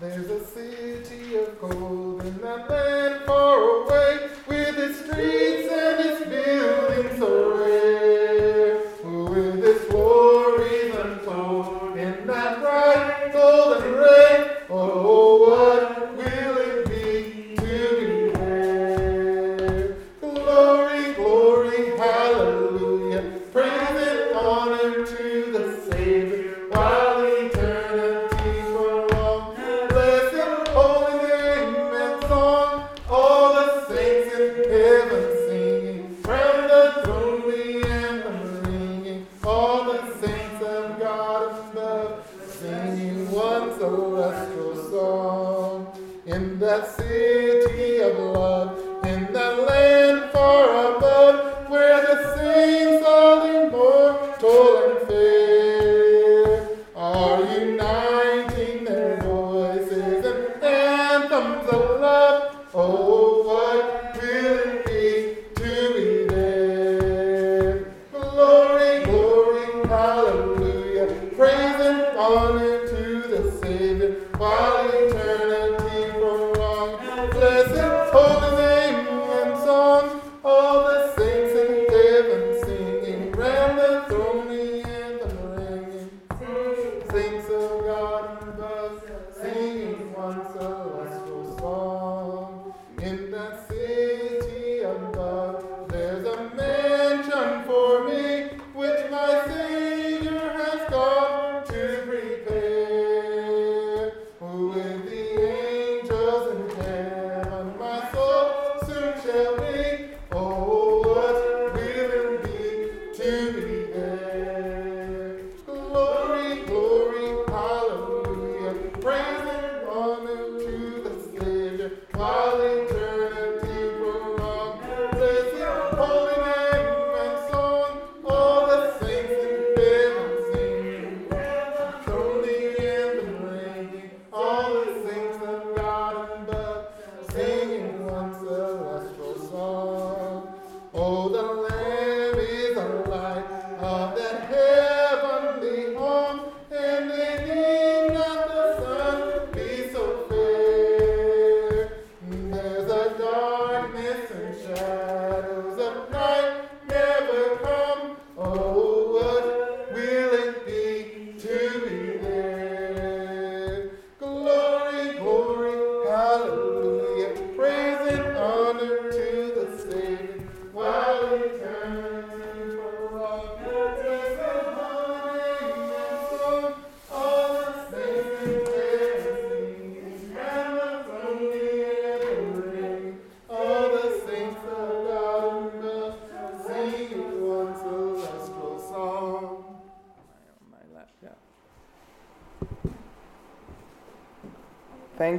There's a city of gold in that land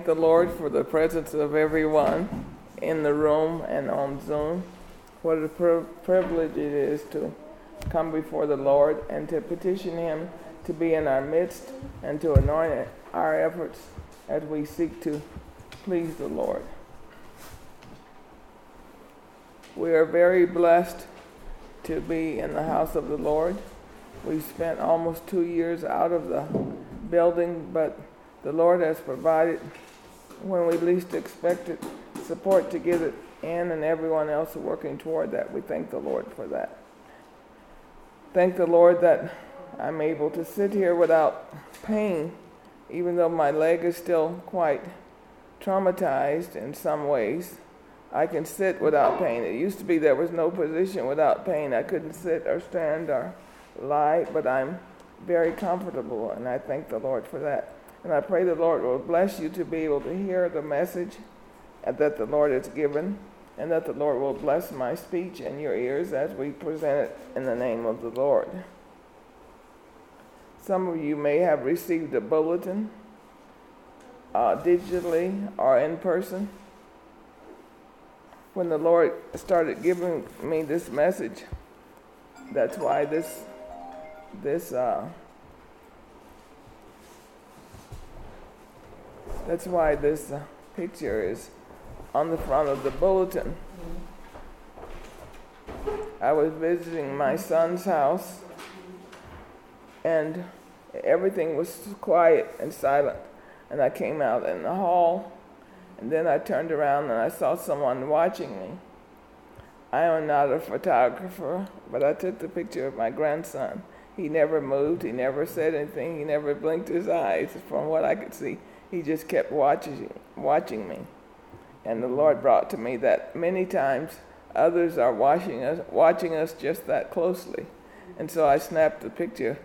Thank the Lord for the presence of everyone in the room and on Zoom. What a pri- privilege it is to come before the Lord and to petition Him to be in our midst and to anoint our efforts as we seek to please the Lord. We are very blessed to be in the house of the Lord. We spent almost two years out of the building, but the Lord has provided when we least expected support to get it in, and everyone else working toward that. We thank the Lord for that. Thank the Lord that I'm able to sit here without pain, even though my leg is still quite traumatized in some ways. I can sit without pain. It used to be there was no position without pain. I couldn't sit or stand or lie, but I'm very comfortable, and I thank the Lord for that. And I pray the Lord will bless you to be able to hear the message that the Lord has given, and that the Lord will bless my speech and your ears as we present it in the name of the Lord. Some of you may have received a bulletin uh, digitally or in person. When the Lord started giving me this message, that's why this this uh, that's why this uh, picture is on the front of the bulletin. I was visiting my son's house, and everything was quiet and silent. and I came out in the hall, and then I turned around and I saw someone watching me. I am not a photographer, but I took the picture of my grandson. He never moved, he never said anything, he never blinked his eyes from what I could see. He just kept watching watching me. And the Lord brought to me that many times others are watching us watching us just that closely. And so I snapped the picture.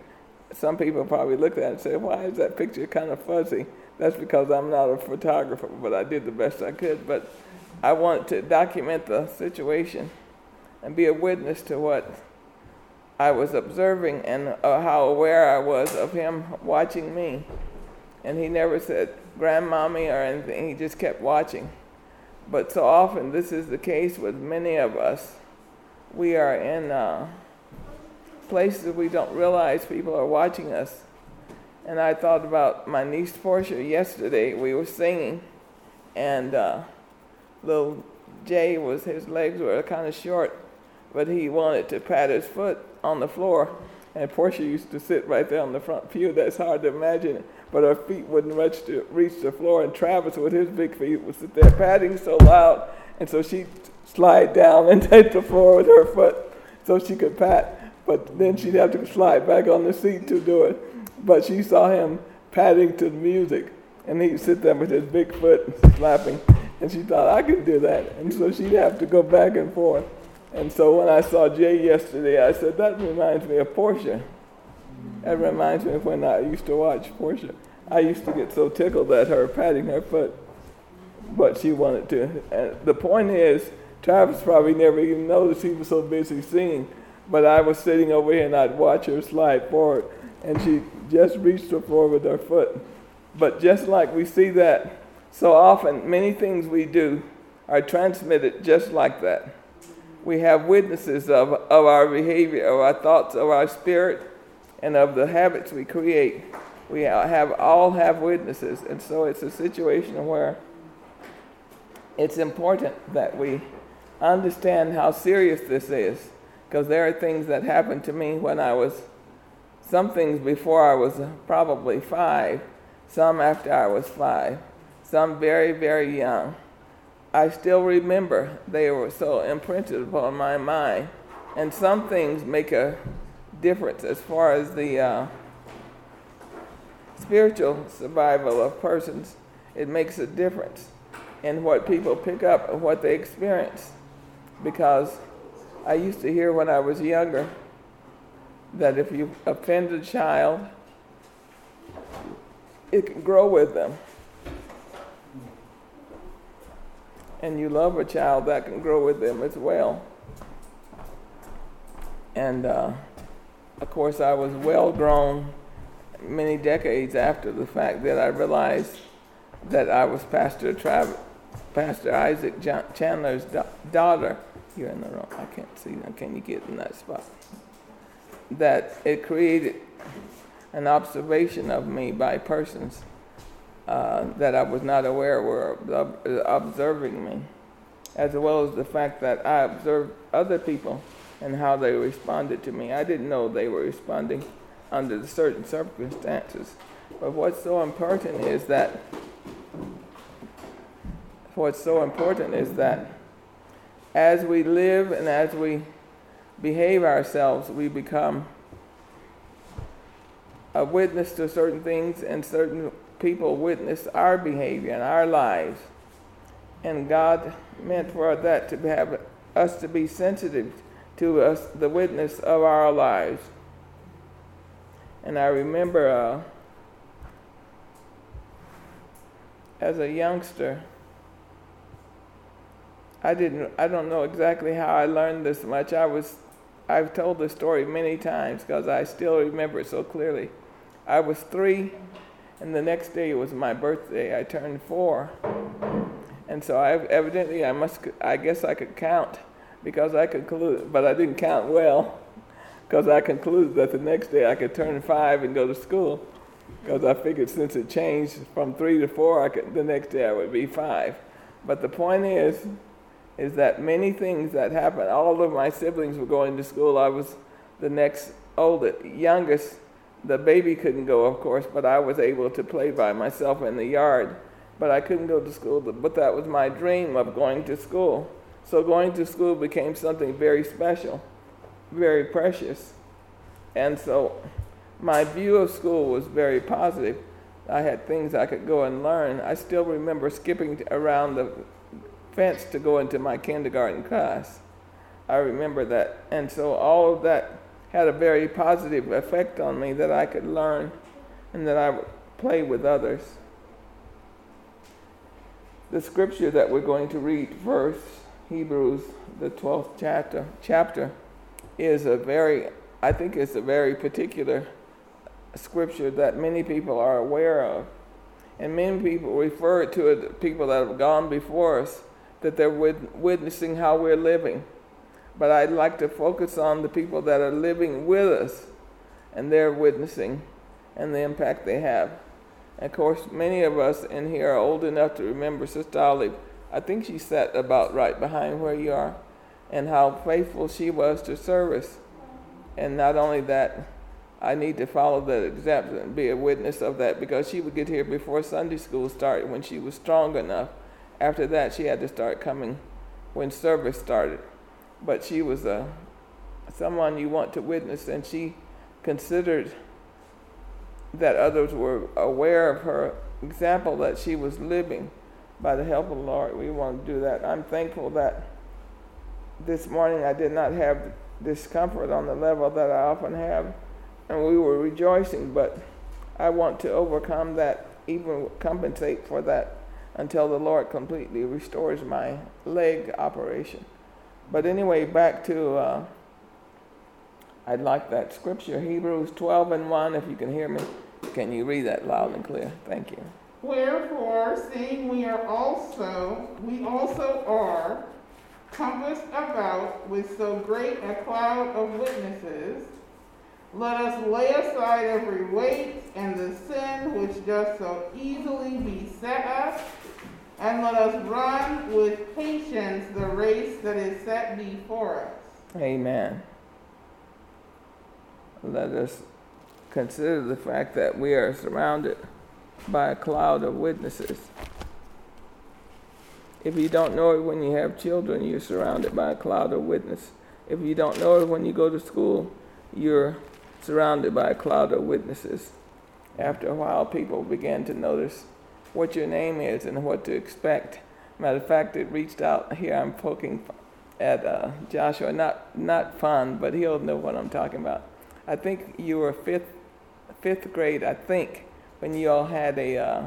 Some people probably looked at it and said, Why is that picture kind of fuzzy? That's because I'm not a photographer, but I did the best I could. But I wanted to document the situation and be a witness to what I was observing and uh, how aware I was of him watching me. And he never said, Grandmommy or anything, he just kept watching. But so often, this is the case with many of us. We are in uh, places we don't realize people are watching us. And I thought about my niece Portia yesterday. We were singing, and uh, little Jay was his legs were kind of short, but he wanted to pat his foot on the floor, and Portia used to sit right there on the front pew. That's hard to imagine, but her feet wouldn't reach, to, reach the floor, and Travis, with his big feet, would sit there patting so loud, and so she'd slide down and hit the floor with her foot so she could pat, but then she'd have to slide back on the seat to do it. But she saw him patting to the music, and he'd sit there with his big foot slapping. And she thought, I could do that. And so she'd have to go back and forth. And so when I saw Jay yesterday, I said, that reminds me of Portia. That reminds me of when I used to watch Portia. I used to get so tickled at her patting her foot, but she wanted to. And the point is, Travis probably never even noticed he was so busy singing, but I was sitting over here and I'd watch her slide forward, and she just reached the floor with her foot. But just like we see that so often, many things we do are transmitted just like that. We have witnesses of, of our behavior, of our thoughts, of our spirit, and of the habits we create. We have all have witnesses, and so it's a situation where it's important that we understand how serious this is, because there are things that happened to me when I was some things before I was probably five, some after I was five some very, very young. I still remember they were so imprinted upon my mind. And some things make a difference as far as the uh, spiritual survival of persons. It makes a difference in what people pick up and what they experience. Because I used to hear when I was younger that if you offend a child, it can grow with them. and you love a child, that can grow with them as well. And uh, of course, I was well grown many decades after the fact that I realized that I was Pastor Travis, Pastor Isaac Chandler's da- daughter. You're in the room. I can't see Now, Can you get in that spot? That it created an observation of me by persons uh, that I was not aware were observing me, as well as the fact that I observed other people and how they responded to me. I didn't know they were responding under the certain circumstances. But what's so important is that what's so important is that as we live and as we behave ourselves, we become a witness to certain things and certain people witness our behavior and our lives. And God meant for that to have us to be sensitive to us, the witness of our lives. And I remember uh, as a youngster, I didn't, I don't know exactly how I learned this much. I was, I've told the story many times because I still remember it so clearly. I was three and the next day it was my birthday. I turned four, and so I evidently I must I guess I could count because I concluded, but I didn't count well because I concluded that the next day I could turn five and go to school because I figured since it changed from three to four, I could, the next day I would be five. But the point is, is that many things that happened. All of my siblings were going to school. I was the next oldest, youngest the baby couldn't go, of course, but I was able to play by myself in the yard. But I couldn't go to school, but that was my dream of going to school. So going to school became something very special, very precious. And so my view of school was very positive. I had things I could go and learn. I still remember skipping around the fence to go into my kindergarten class. I remember that. And so all of that had a very positive effect on me that I could learn and that I would play with others. The scripture that we're going to read first, Hebrews, the 12th chapter, chapter is a very, I think it's a very particular scripture that many people are aware of. And many people refer to it, people that have gone before us, that they're witnessing how we're living. But I'd like to focus on the people that are living with us and they're witnessing and the impact they have. And of course, many of us in here are old enough to remember Sister Olive. I think she sat about right behind where you are, and how faithful she was to service. And not only that, I need to follow that example and be a witness of that because she would get here before Sunday school started when she was strong enough. After that, she had to start coming when service started. But she was a, uh, someone you want to witness, and she considered that others were aware of her example that she was living by the help of the Lord. We want to do that. I'm thankful that this morning I did not have discomfort on the level that I often have and we were rejoicing, but I want to overcome that, even compensate for that until the Lord completely restores my leg operation. But anyway, back to, uh, I'd like that scripture, Hebrews 12 and 1, if you can hear me. Can you read that loud and clear? Thank you. Wherefore, seeing we are also, we also are compassed about with so great a cloud of witnesses, let us lay aside every weight and the sin which does so easily beset us, and let us run with patience the race that is set before us. Amen. Let us consider the fact that we are surrounded by a cloud of witnesses. If you don't know it when you have children, you're surrounded by a cloud of witnesses. If you don't know it when you go to school, you're surrounded by a cloud of witnesses. After a while, people began to notice what your name is and what to expect. Matter of fact, it reached out. Here I'm poking at uh, Joshua, not not fun, but he'll know what I'm talking about. I think you were fifth fifth grade. I think when you all had a. Uh,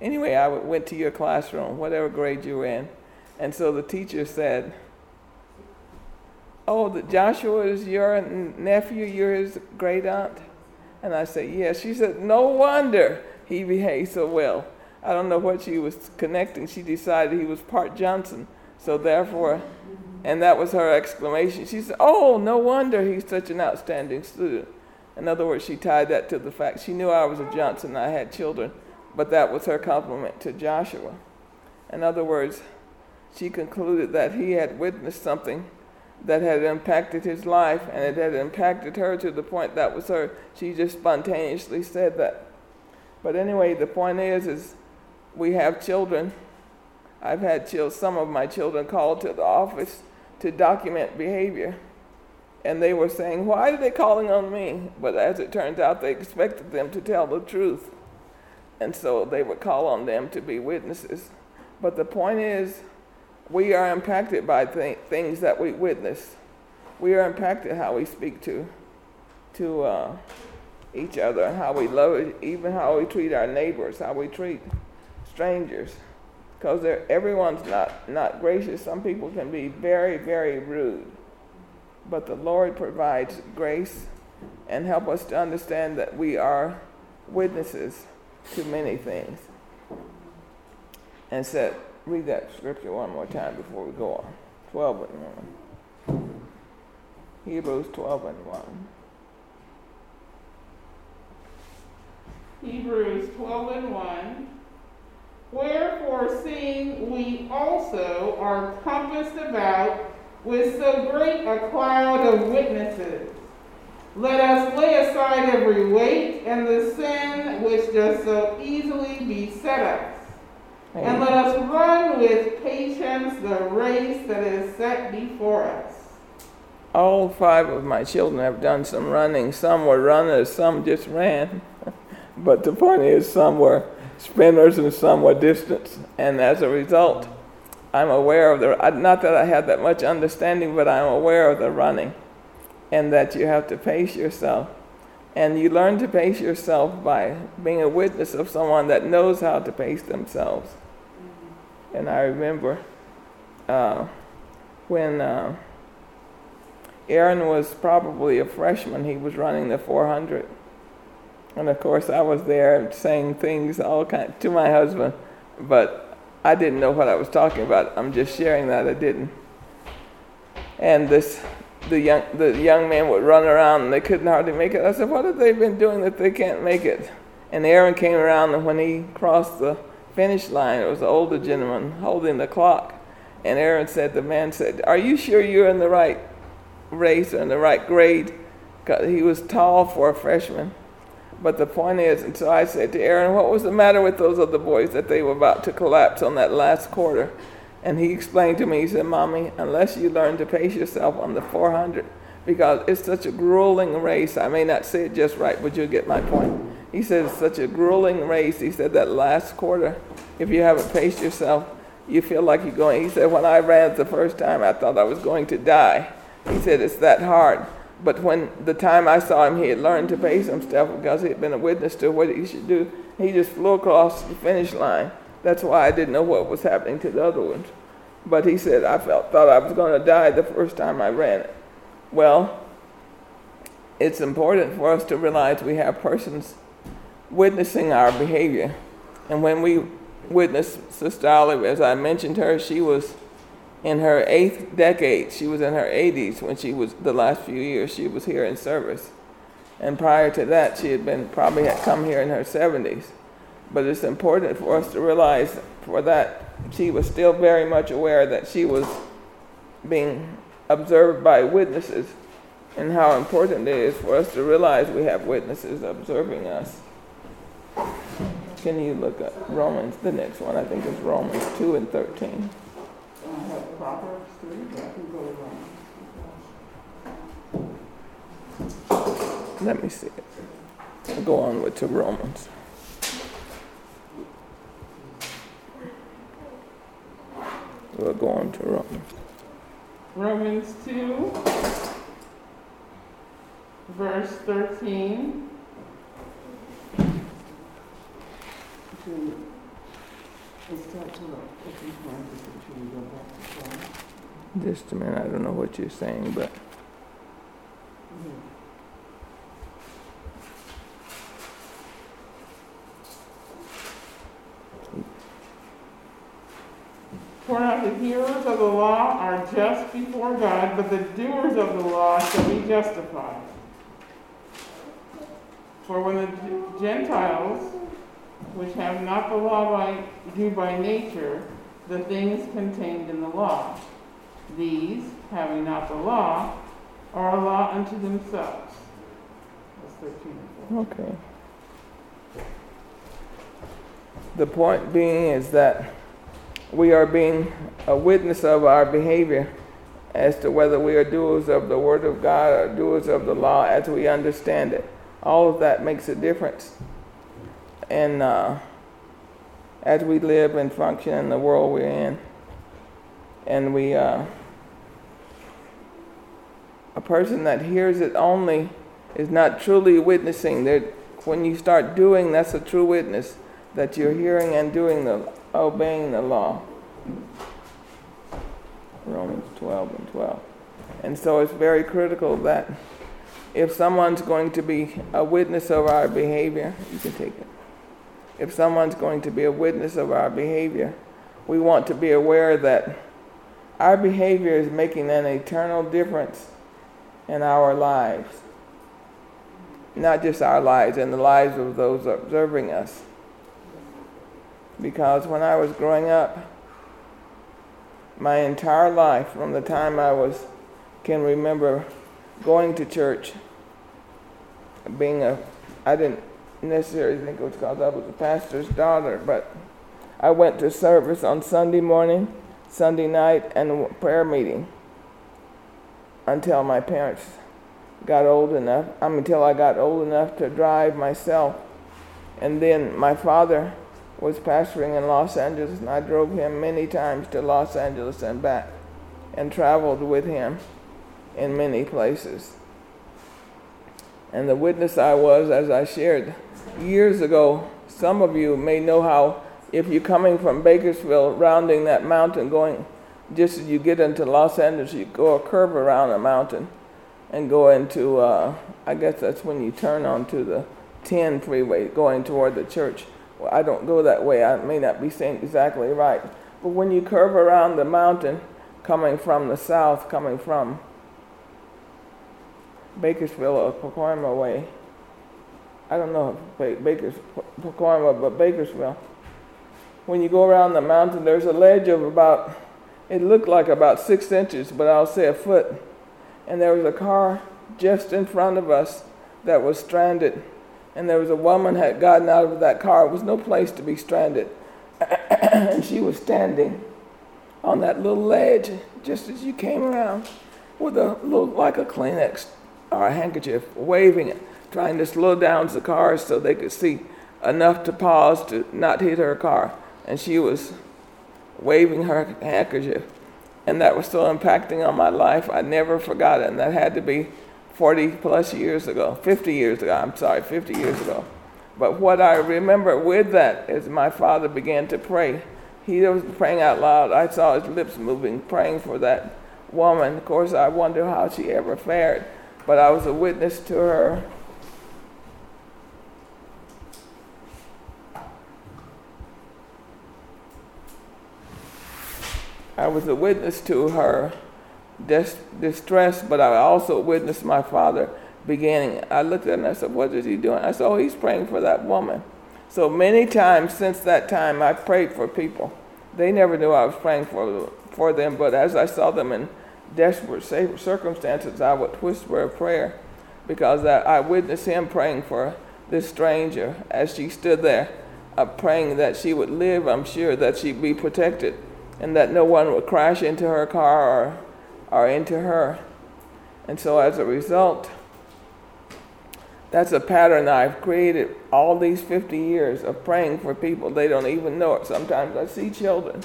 anyway, I went to your classroom, whatever grade you were in, and so the teacher said oh, the Joshua is your nephew, you're his great aunt? And I said, yes. She said, no wonder he behaved so well. I don't know what she was connecting. She decided he was part Johnson. So therefore, and that was her exclamation. She said, oh, no wonder he's such an outstanding student. In other words, she tied that to the fact she knew I was a Johnson, and I had children, but that was her compliment to Joshua. In other words, she concluded that he had witnessed something that had impacted his life and it had impacted her to the point that was her she just spontaneously said that. But anyway the point is is we have children. I've had chil- some of my children called to the office to document behavior and they were saying why are they calling on me but as it turns out they expected them to tell the truth and so they would call on them to be witnesses but the point is we are impacted by th- things that we witness. We are impacted how we speak to to uh, each other, and how we love even how we treat our neighbors, how we treat strangers. Because everyone's not, not gracious. Some people can be very, very rude. But the Lord provides grace and help us to understand that we are witnesses to many things. And said, read that scripture one more time before we go on. 12 and 1. Hebrews 12 and 1. Hebrews 12 and 1. Wherefore, seeing we also are compassed about with so great a cloud of witnesses, Let us lay aside every weight and the sin which does so easily beset us. And let us run with patience the race that is set before us. All five of my children have done some running. Some were runners, some just ran. but the point is, some were sprinters and some were distance. And as a result, I'm aware of the, not that I have that much understanding, but I'm aware of the running and that you have to pace yourself. And you learn to pace yourself by being a witness of someone that knows how to pace themselves. And I remember uh, when uh, Aaron was probably a freshman, he was running the 400. And of course, I was there saying things all kind to my husband, but I didn't know what I was talking about. I'm just sharing that I didn't. And this the young the young man would run around and they couldn't hardly make it. I said, What have they been doing that they can't make it? And Aaron came around and when he crossed the finish line, it was an older gentleman holding the clock. And Aaron said, the man said, Are you sure you're in the right race or in the right grade? Because he was tall for a freshman. But the point is, and so I said to Aaron, What was the matter with those other boys that they were about to collapse on that last quarter? And he explained to me, he said, Mommy, unless you learn to pace yourself on the 400, because it's such a grueling race, I may not say it just right, but you'll get my point. He said, it's such a grueling race. He said, that last quarter, if you haven't paced yourself, you feel like you're going. He said, when I ran the first time, I thought I was going to die. He said, it's that hard. But when the time I saw him, he had learned to pace himself because he had been a witness to what he should do. He just flew across the finish line. That's why I didn't know what was happening to the other ones. But he said, I felt, thought I was going to die the first time I ran it. Well, it's important for us to realize we have persons witnessing our behavior. And when we witness Sister Olive, as I mentioned her, she was in her eighth decade. She was in her 80s when she was, the last few years, she was here in service. And prior to that, she had been, probably had come here in her 70s. But it's important for us to realize for that she was still very much aware that she was being observed by witnesses and how important it is for us to realize we have witnesses observing us. Can you look at Romans, the next one, I think is Romans 2 and 13. I have Proverbs 3, but I can go to Romans. Let me see it. I'll go on with to Romans. We'll go on to Romans. Romans 2, verse 13. Just a minute, I don't know what you're saying, but For not the hearers of the law are just before God, but the doers of the law shall be justified. For when the Gentiles, which have not the law by, do by nature the things contained in the law, these, having not the law, are a law unto themselves. That's 13 and 14. okay. The point being is that we are being a witness of our behavior as to whether we are doers of the Word of God or doers of the law as we understand it. All of that makes a difference. And uh, as we live and function in the world we're in, and we, uh, a person that hears it only is not truly witnessing. That when you start doing, that's a true witness that you're hearing and doing the obeying the law. Romans 12 and 12. And so it's very critical that if someone's going to be a witness of our behavior, you can take it. If someone's going to be a witness of our behavior, we want to be aware that our behavior is making an eternal difference in our lives. Not just our lives, in the lives of those observing us. Because when I was growing up, my entire life, from the time I was can remember going to church being a, I didn't necessarily think it was because I was a pastor's daughter, but I went to service on Sunday morning, Sunday night, and prayer meeting until my parents got old enough, I mean, until I got old enough to drive myself. And then my father was pastoring in Los Angeles, and I drove him many times to Los Angeles and back and traveled with him in many places. And the witness I was, as I shared years ago, some of you may know how, if you're coming from Bakersfield, rounding that mountain, going just as you get into Los Angeles, you go a curve around a mountain and go into, uh, I guess that's when you turn onto the 10 freeway going toward the church. Well, I don't go that way. I may not be saying exactly right. But when you curve around the mountain, coming from the south, coming from Bakersfield or Pacoima way, I don't know if Bakers, Pacoima, but Bakersfield. When you go around the mountain, there's a ledge of about, it looked like about six inches, but I'll say a foot. And there was a car just in front of us that was stranded and there was a woman had gotten out of that car. It was no place to be stranded. and she was standing on that little ledge just as you came around with a little like a Kleenex or a handkerchief, waving it, trying to slow down the cars so they could see enough to pause to not hit her car. And she was waving her handkerchief. And that was still impacting on my life. I never forgot it. And that had to be 40 plus years ago, 50 years ago, I'm sorry, 50 years ago. But what I remember with that is my father began to pray. He was praying out loud. I saw his lips moving, praying for that woman. Of course, I wonder how she ever fared, but I was a witness to her. I was a witness to her dis- distressed, but I also witnessed my father beginning. I looked at him and I said, What is he doing? I said, Oh, he's praying for that woman. So many times since that time, I prayed for people. They never knew I was praying for, for them, but as I saw them in desperate circumstances, I would whisper a prayer because I, I witnessed him praying for this stranger as she stood there, uh, praying that she would live, I'm sure, that she'd be protected, and that no one would crash into her car or are into her. And so as a result, that's a pattern I've created all these 50 years of praying for people. They don't even know it. Sometimes I see children.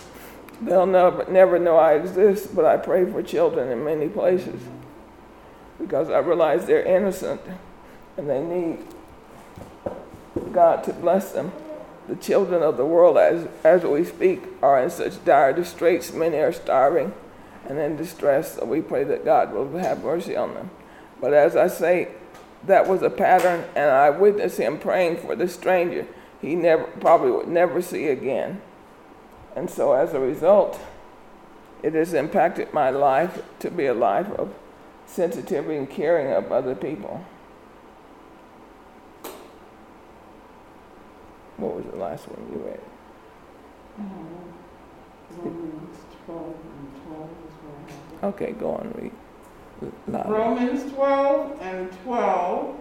They'll never, never know I exist, but I pray for children in many places because I realize they're innocent and they need God to bless them. The children of the world, as, as we speak, are in such dire distress. Many are starving and in distress. So we pray that God will have mercy on them. But as I say, that was a pattern, and I witnessed him praying for the stranger he never probably would never see again. And so as a result, it has impacted my life to be a life of sensitivity and caring of other people. What was the last one you read? Romans 12 and 12 Okay, go on, read. Louder. Romans 12 and 12.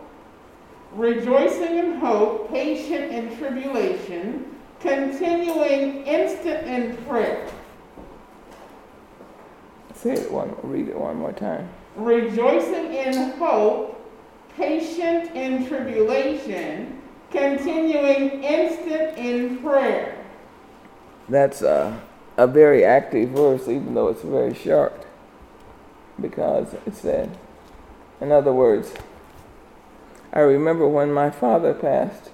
Rejoicing in hope, patient in tribulation, continuing instant in prayer. Say it one, read it one more time. Rejoicing in hope, patient in tribulation, continuing instant in prayer. That's a, a very active verse, even though it's very short because it said, in other words, I remember when my father passed,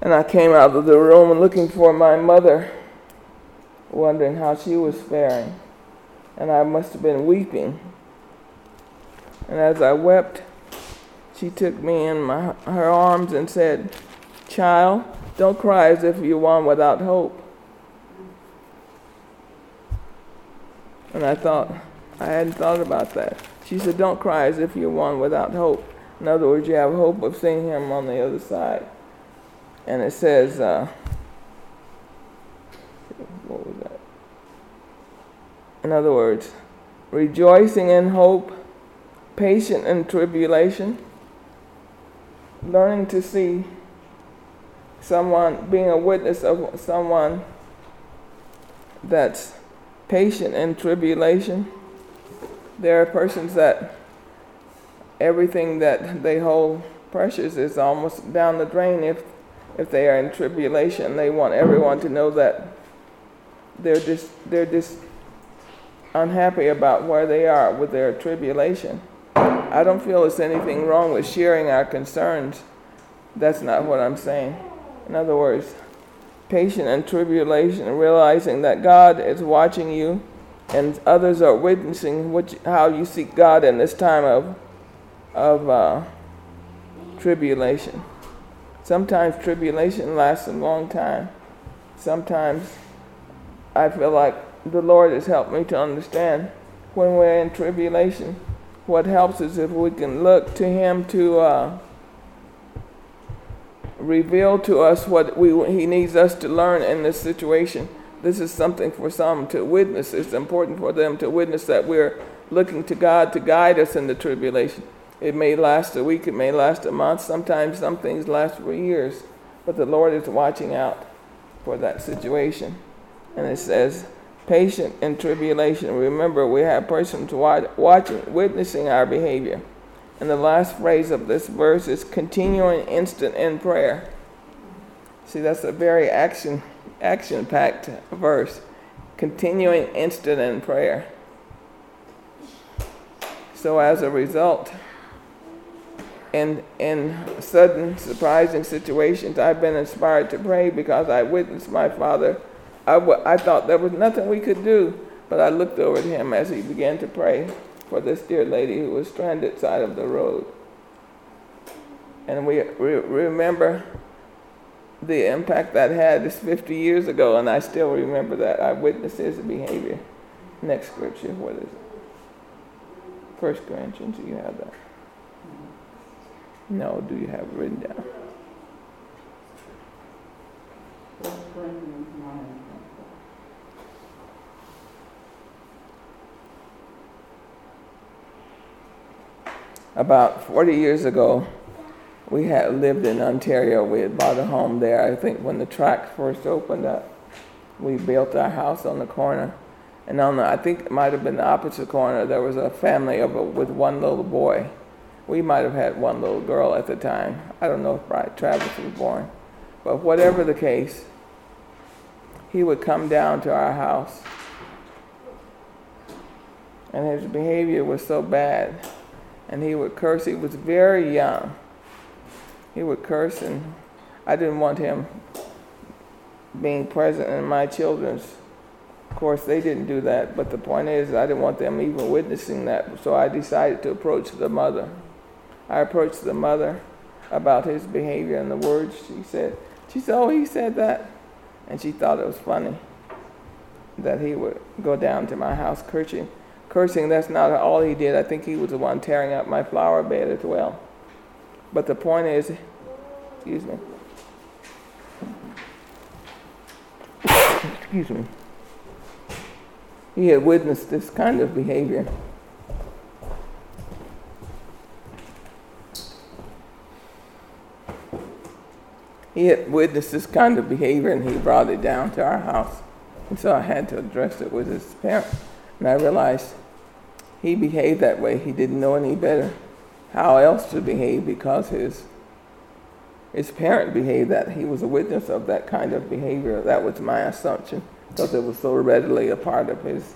and I came out of the room looking for my mother, wondering how she was faring, and I must have been weeping. And as I wept, she took me in my, her arms and said, Child, don't cry as if you're one without hope. And I thought, I hadn't thought about that. She said, Don't cry as if you're one without hope. In other words, you have hope of seeing him on the other side. And it says, uh, what was that? In other words, rejoicing in hope, patient in tribulation, learning to see someone, being a witness of someone that's patient in tribulation. There are persons that everything that they hold precious is almost down the drain if if they are in tribulation. They want everyone to know that they're just they're just unhappy about where they are with their tribulation. I don't feel there's anything wrong with sharing our concerns. That's not what I'm saying. In other words, patient in tribulation, realizing that God is watching you and others are witnessing what you, how you seek God in this time of, of uh, tribulation. Sometimes tribulation lasts a long time. Sometimes I feel like the Lord has helped me to understand when we're in tribulation. What helps is if we can look to Him to uh, reveal to us what we, He needs us to learn in this situation. This is something for some to witness. It's important for them to witness that we're looking to God to guide us in the tribulation. It may last a week, it may last a month. Sometimes some things last for years, but the Lord is watching out for that situation. And it says, patient in tribulation. Remember, we have persons watching, witnessing our behavior. And the last phrase of this verse is continuing instant in prayer. See, that's a very action action packed verse. Continuing instant in prayer. So as a result, in in sudden surprising situations, I've been inspired to pray because I witnessed my father. I, thought there was nothing we could do, but I looked over at him as he began to pray for this dear lady who was stranded side of the road. And we re- remember the impact that had is 50 years ago, and I still remember that. I witnessed his behavior. Next scripture, what is it? First Corinthians, do you have that? No, do you have it written down? First Corinthians 9. About 40 years ago, we had lived in Ontario. We had bought a home there. I think when the tracks first opened up, we built our house on the corner. And on the, I think it might have been the opposite corner, there was a family of a, with one little boy. We might have had one little girl at the time. I don't know if Brian Travis was born. But whatever the case, he would come down to our house. And his behavior was so bad and he would curse. He was very young. He would curse, and I didn't want him being present in my children's. Of course, they didn't do that, but the point is, I didn't want them even witnessing that. So I decided to approach the mother. I approached the mother about his behavior and the words she said. She said, Oh, he said that. And she thought it was funny that he would go down to my house cursing cursing, that's not all he did. I think he was the one tearing up my flower bed as well. But the point is, excuse me. excuse me. He had witnessed this kind of behavior. He had witnessed this kind of behavior and he brought it down to our house. And so I had to address it with his parents. And I realized he behaved that way. He didn't know any better how else to behave because his his parent behaved that he was a witness of that kind of behavior. That was my assumption because it was so readily a part of his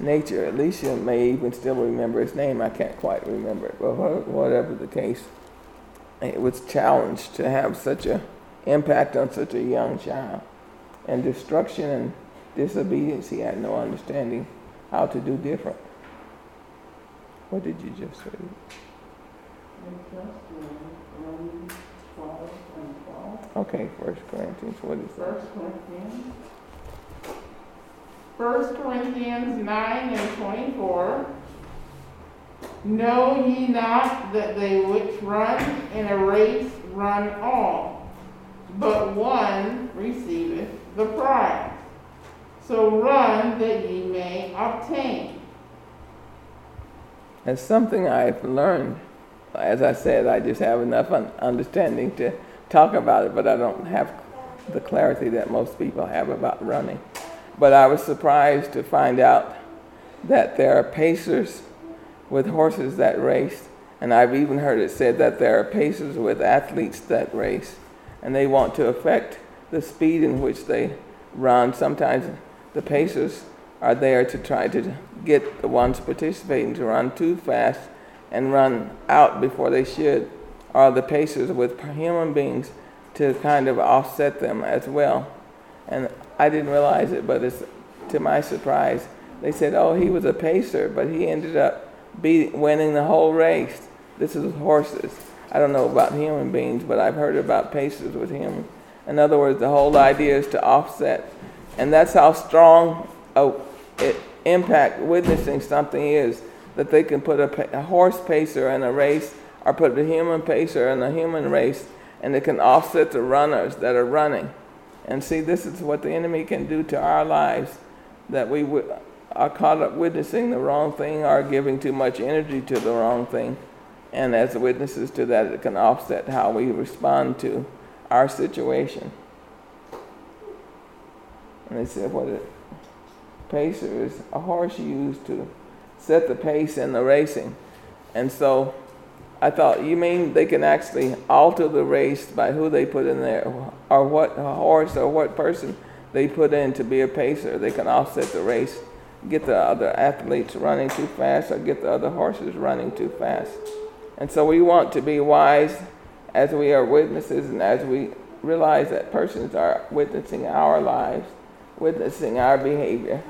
nature. Alicia may even still remember his name. I can't quite remember it, but whatever the case, it was challenged to have such a impact on such a young child, and destruction and disobedience. He had no understanding how to do different. What did you just say? Okay, First Corinthians, what is that? First Corinthians. First Corinthians nine and twenty-four. Know ye not that they which run in a race run all, but one receiveth the prize. So run that ye may obtain. As something I've learned as I said, I just have enough understanding to talk about it, but I don't have the clarity that most people have about running. But I was surprised to find out that there are pacers with horses that race, and I've even heard it said that there are pacers with athletes that race, and they want to affect the speed in which they run. Sometimes the pacers are there to try to get the ones participating to run too fast and run out before they should, or the pacers with human beings to kind of offset them as well. And I didn't realize it, but it's to my surprise. They said, oh, he was a pacer, but he ended up beating, winning the whole race. This is horses. I don't know about human beings, but I've heard about pacers with him. In other words, the whole idea is to offset. And that's how strong a, impact witnessing something is that they can put a, a horse pacer in a race or put a human pacer in a human race and it can offset the runners that are running. And see, this is what the enemy can do to our lives that we are caught up witnessing the wrong thing or giving too much energy to the wrong thing. And as witnesses to that, it can offset how we respond to our situation. And they said, what a pacer is a horse used to set the pace in the racing. And so I thought, you mean they can actually alter the race by who they put in there, or what horse or what person they put in to be a pacer? They can offset the race, get the other athletes running too fast, or get the other horses running too fast. And so we want to be wise as we are witnesses and as we realize that persons are witnessing our lives, witnessing our behavior,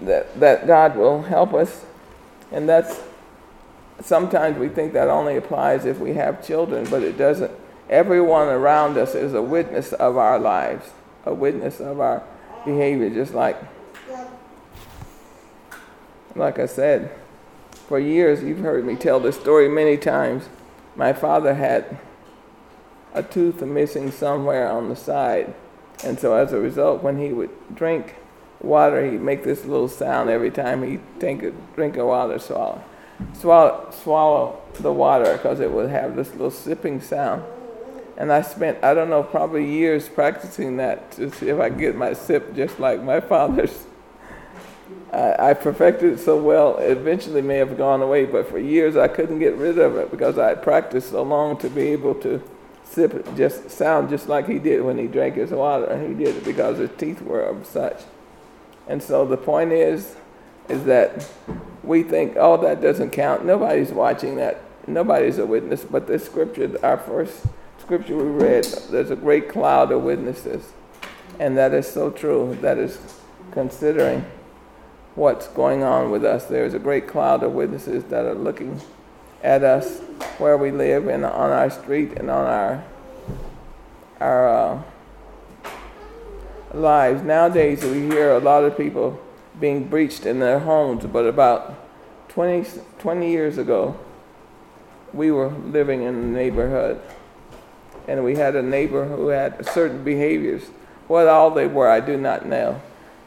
that, that God will help us. And that's sometimes we think that only applies if we have children, but it doesn't. Everyone around us is a witness of our lives, a witness of our behavior, just like like I said, for years you've heard me tell this story many times. My father had a tooth missing somewhere on the side. And so as a result, when he would drink water, he'd make this little sound every time he take a drink of water, swallow swallow, swallow the water because it would have this little sipping sound. And I spent, I don't know, probably years practicing that to see if I could get my sip just like my father's. I, I perfected it so well, it eventually may have gone away, but for years I couldn't get rid of it because I practiced so long to be able to sip just sound just like he did when he drank his water. And he did it because his teeth were of such. And so the point is, is that we think, oh, that doesn't count. Nobody's watching that. Nobody's a witness. But this scripture, our first scripture we read, there's a great cloud of witnesses. And that is so true. That is considering what's going on with us. There's a great cloud of witnesses that are looking at us where we live and on our street and on our our uh, lives. Nowadays, we hear a lot of people being breached in their homes, but about 20, 20 years ago, we were living in a neighborhood, and we had a neighbor who had certain behaviors. What all they were, I do not know.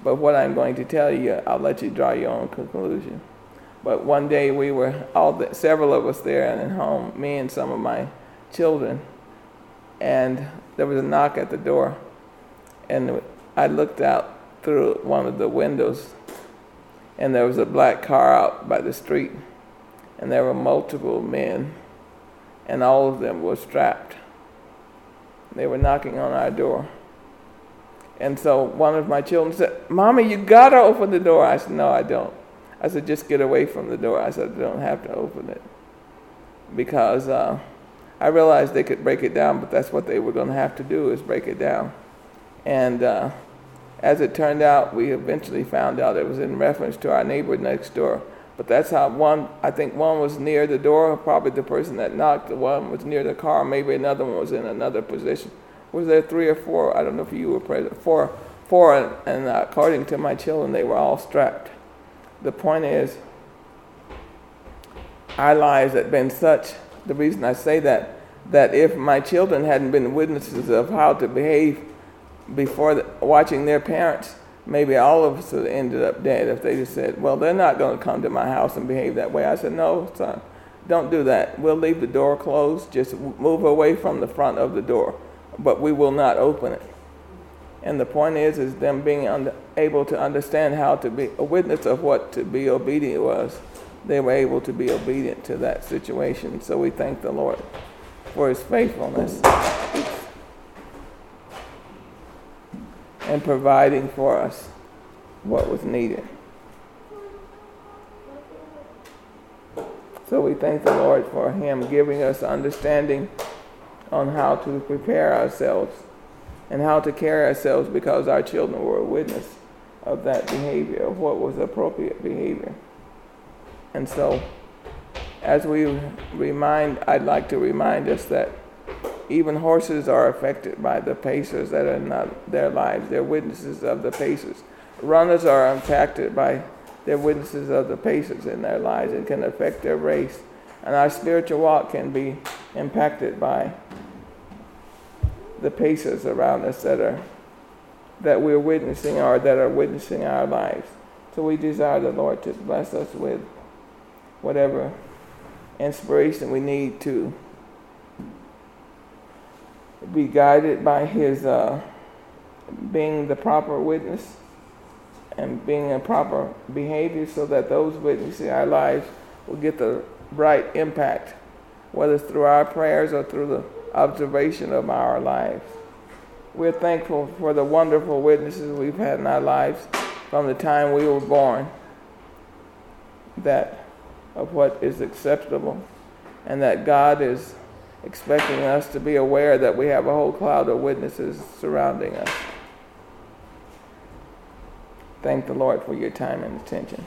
But what I'm going to tell you, I'll let you draw your own conclusion. But one day we were all the, several of us there and at home, me and some of my children, and there was a knock at the door, and I looked out through one of the windows and there was a black car out by the street, and there were multiple men, and all of them were strapped. They were knocking on our door. And so one of my children said, Mommy, you gotta open the door. I said, No, I don't. I said, Just get away from the door. I said, I don't have to open it. Because uh, I realized they could break it down, but that's what they were going to have to do is break it down. And uh, as it turned out, we eventually found out it was in reference to our neighbor next door. But that's how one, I think one was near the door, probably the person that knocked, the one was near the car, maybe another one was in another position. Was there three or four? I don't know if you were present. Four, four and, and uh, according to my children, they were all strapped. The point is, our lives had been such, the reason I say that, that if my children hadn't been witnesses of how to behave before the, watching their parents, maybe all of us would have ended up dead if they just said, well, they're not going to come to my house and behave that way. I said, no, son, don't do that. We'll leave the door closed. Just move away from the front of the door, but we will not open it. And the point is, is them being under, able to understand how to be a witness of what to be obedient was. They were able to be obedient to that situation. So we thank the Lord for His faithfulness and providing for us what was needed. So we thank the Lord for Him giving us understanding on how to prepare ourselves and how to carry ourselves because our children were a witness of that behavior, of what was appropriate behavior. And so, as we remind, I'd like to remind us that even horses are affected by the pacers that are in their lives. They're witnesses of the pacers. Runners are impacted by they're witnesses of the pacers in their lives and can affect their race. And our spiritual walk can be impacted by the paces around us that are that we're witnessing or that are witnessing our lives. So we desire the Lord to bless us with whatever inspiration we need to be guided by His uh, being the proper witness and being a proper behavior so that those witnessing our lives will get the right impact, whether it's through our prayers or through the observation of our lives. We're thankful for the wonderful witnesses we've had in our lives from the time we were born that of what is acceptable and that God is expecting us to be aware that we have a whole cloud of witnesses surrounding us. Thank the Lord for your time and attention.